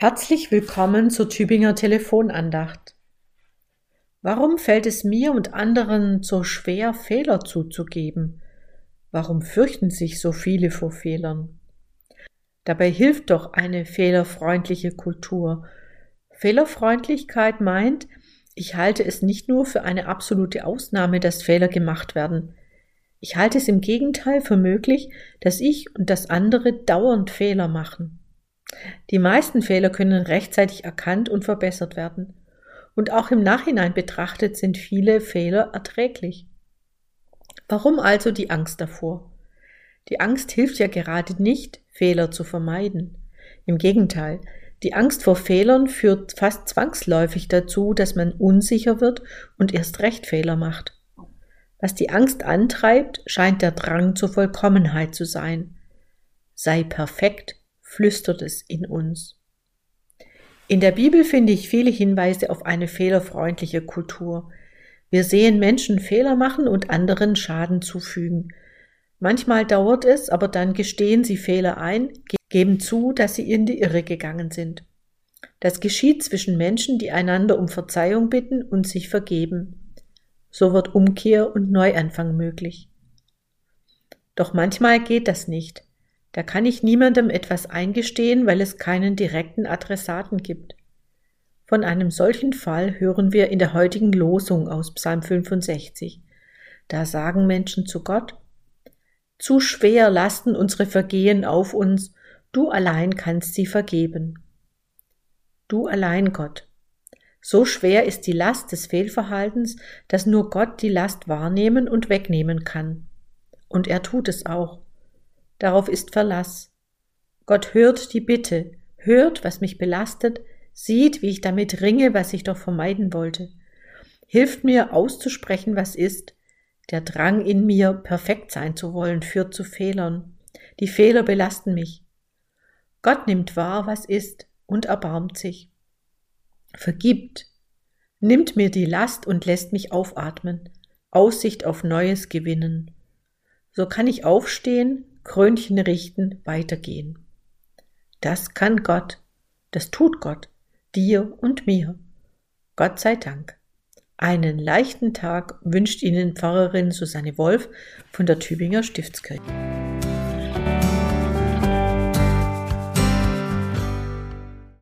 Herzlich willkommen zur Tübinger Telefonandacht. Warum fällt es mir und anderen so schwer, Fehler zuzugeben? Warum fürchten sich so viele vor Fehlern? Dabei hilft doch eine fehlerfreundliche Kultur. Fehlerfreundlichkeit meint, ich halte es nicht nur für eine absolute Ausnahme, dass Fehler gemacht werden. Ich halte es im Gegenteil für möglich, dass ich und das andere dauernd Fehler machen. Die meisten Fehler können rechtzeitig erkannt und verbessert werden. Und auch im Nachhinein betrachtet sind viele Fehler erträglich. Warum also die Angst davor? Die Angst hilft ja gerade nicht, Fehler zu vermeiden. Im Gegenteil, die Angst vor Fehlern führt fast zwangsläufig dazu, dass man unsicher wird und erst recht Fehler macht. Was die Angst antreibt, scheint der Drang zur Vollkommenheit zu sein. Sei perfekt, flüstert es in uns. In der Bibel finde ich viele Hinweise auf eine fehlerfreundliche Kultur. Wir sehen Menschen Fehler machen und anderen Schaden zufügen. Manchmal dauert es, aber dann gestehen sie Fehler ein, geben zu, dass sie in die Irre gegangen sind. Das geschieht zwischen Menschen, die einander um Verzeihung bitten und sich vergeben. So wird Umkehr und Neuanfang möglich. Doch manchmal geht das nicht. Da kann ich niemandem etwas eingestehen, weil es keinen direkten Adressaten gibt. Von einem solchen Fall hören wir in der heutigen Losung aus Psalm 65. Da sagen Menschen zu Gott, zu schwer lasten unsere Vergehen auf uns, du allein kannst sie vergeben. Du allein, Gott. So schwer ist die Last des Fehlverhaltens, dass nur Gott die Last wahrnehmen und wegnehmen kann. Und er tut es auch. Darauf ist Verlass. Gott hört die Bitte, hört, was mich belastet, sieht, wie ich damit ringe, was ich doch vermeiden wollte, hilft mir auszusprechen, was ist. Der Drang in mir, perfekt sein zu wollen, führt zu Fehlern. Die Fehler belasten mich. Gott nimmt wahr, was ist, und erbarmt sich. Vergibt, nimmt mir die Last und lässt mich aufatmen, Aussicht auf Neues gewinnen. So kann ich aufstehen, Krönchen richten, weitergehen. Das kann Gott, das tut Gott, dir und mir. Gott sei Dank. Einen leichten Tag wünscht Ihnen Pfarrerin Susanne Wolf von der Tübinger Stiftskirche.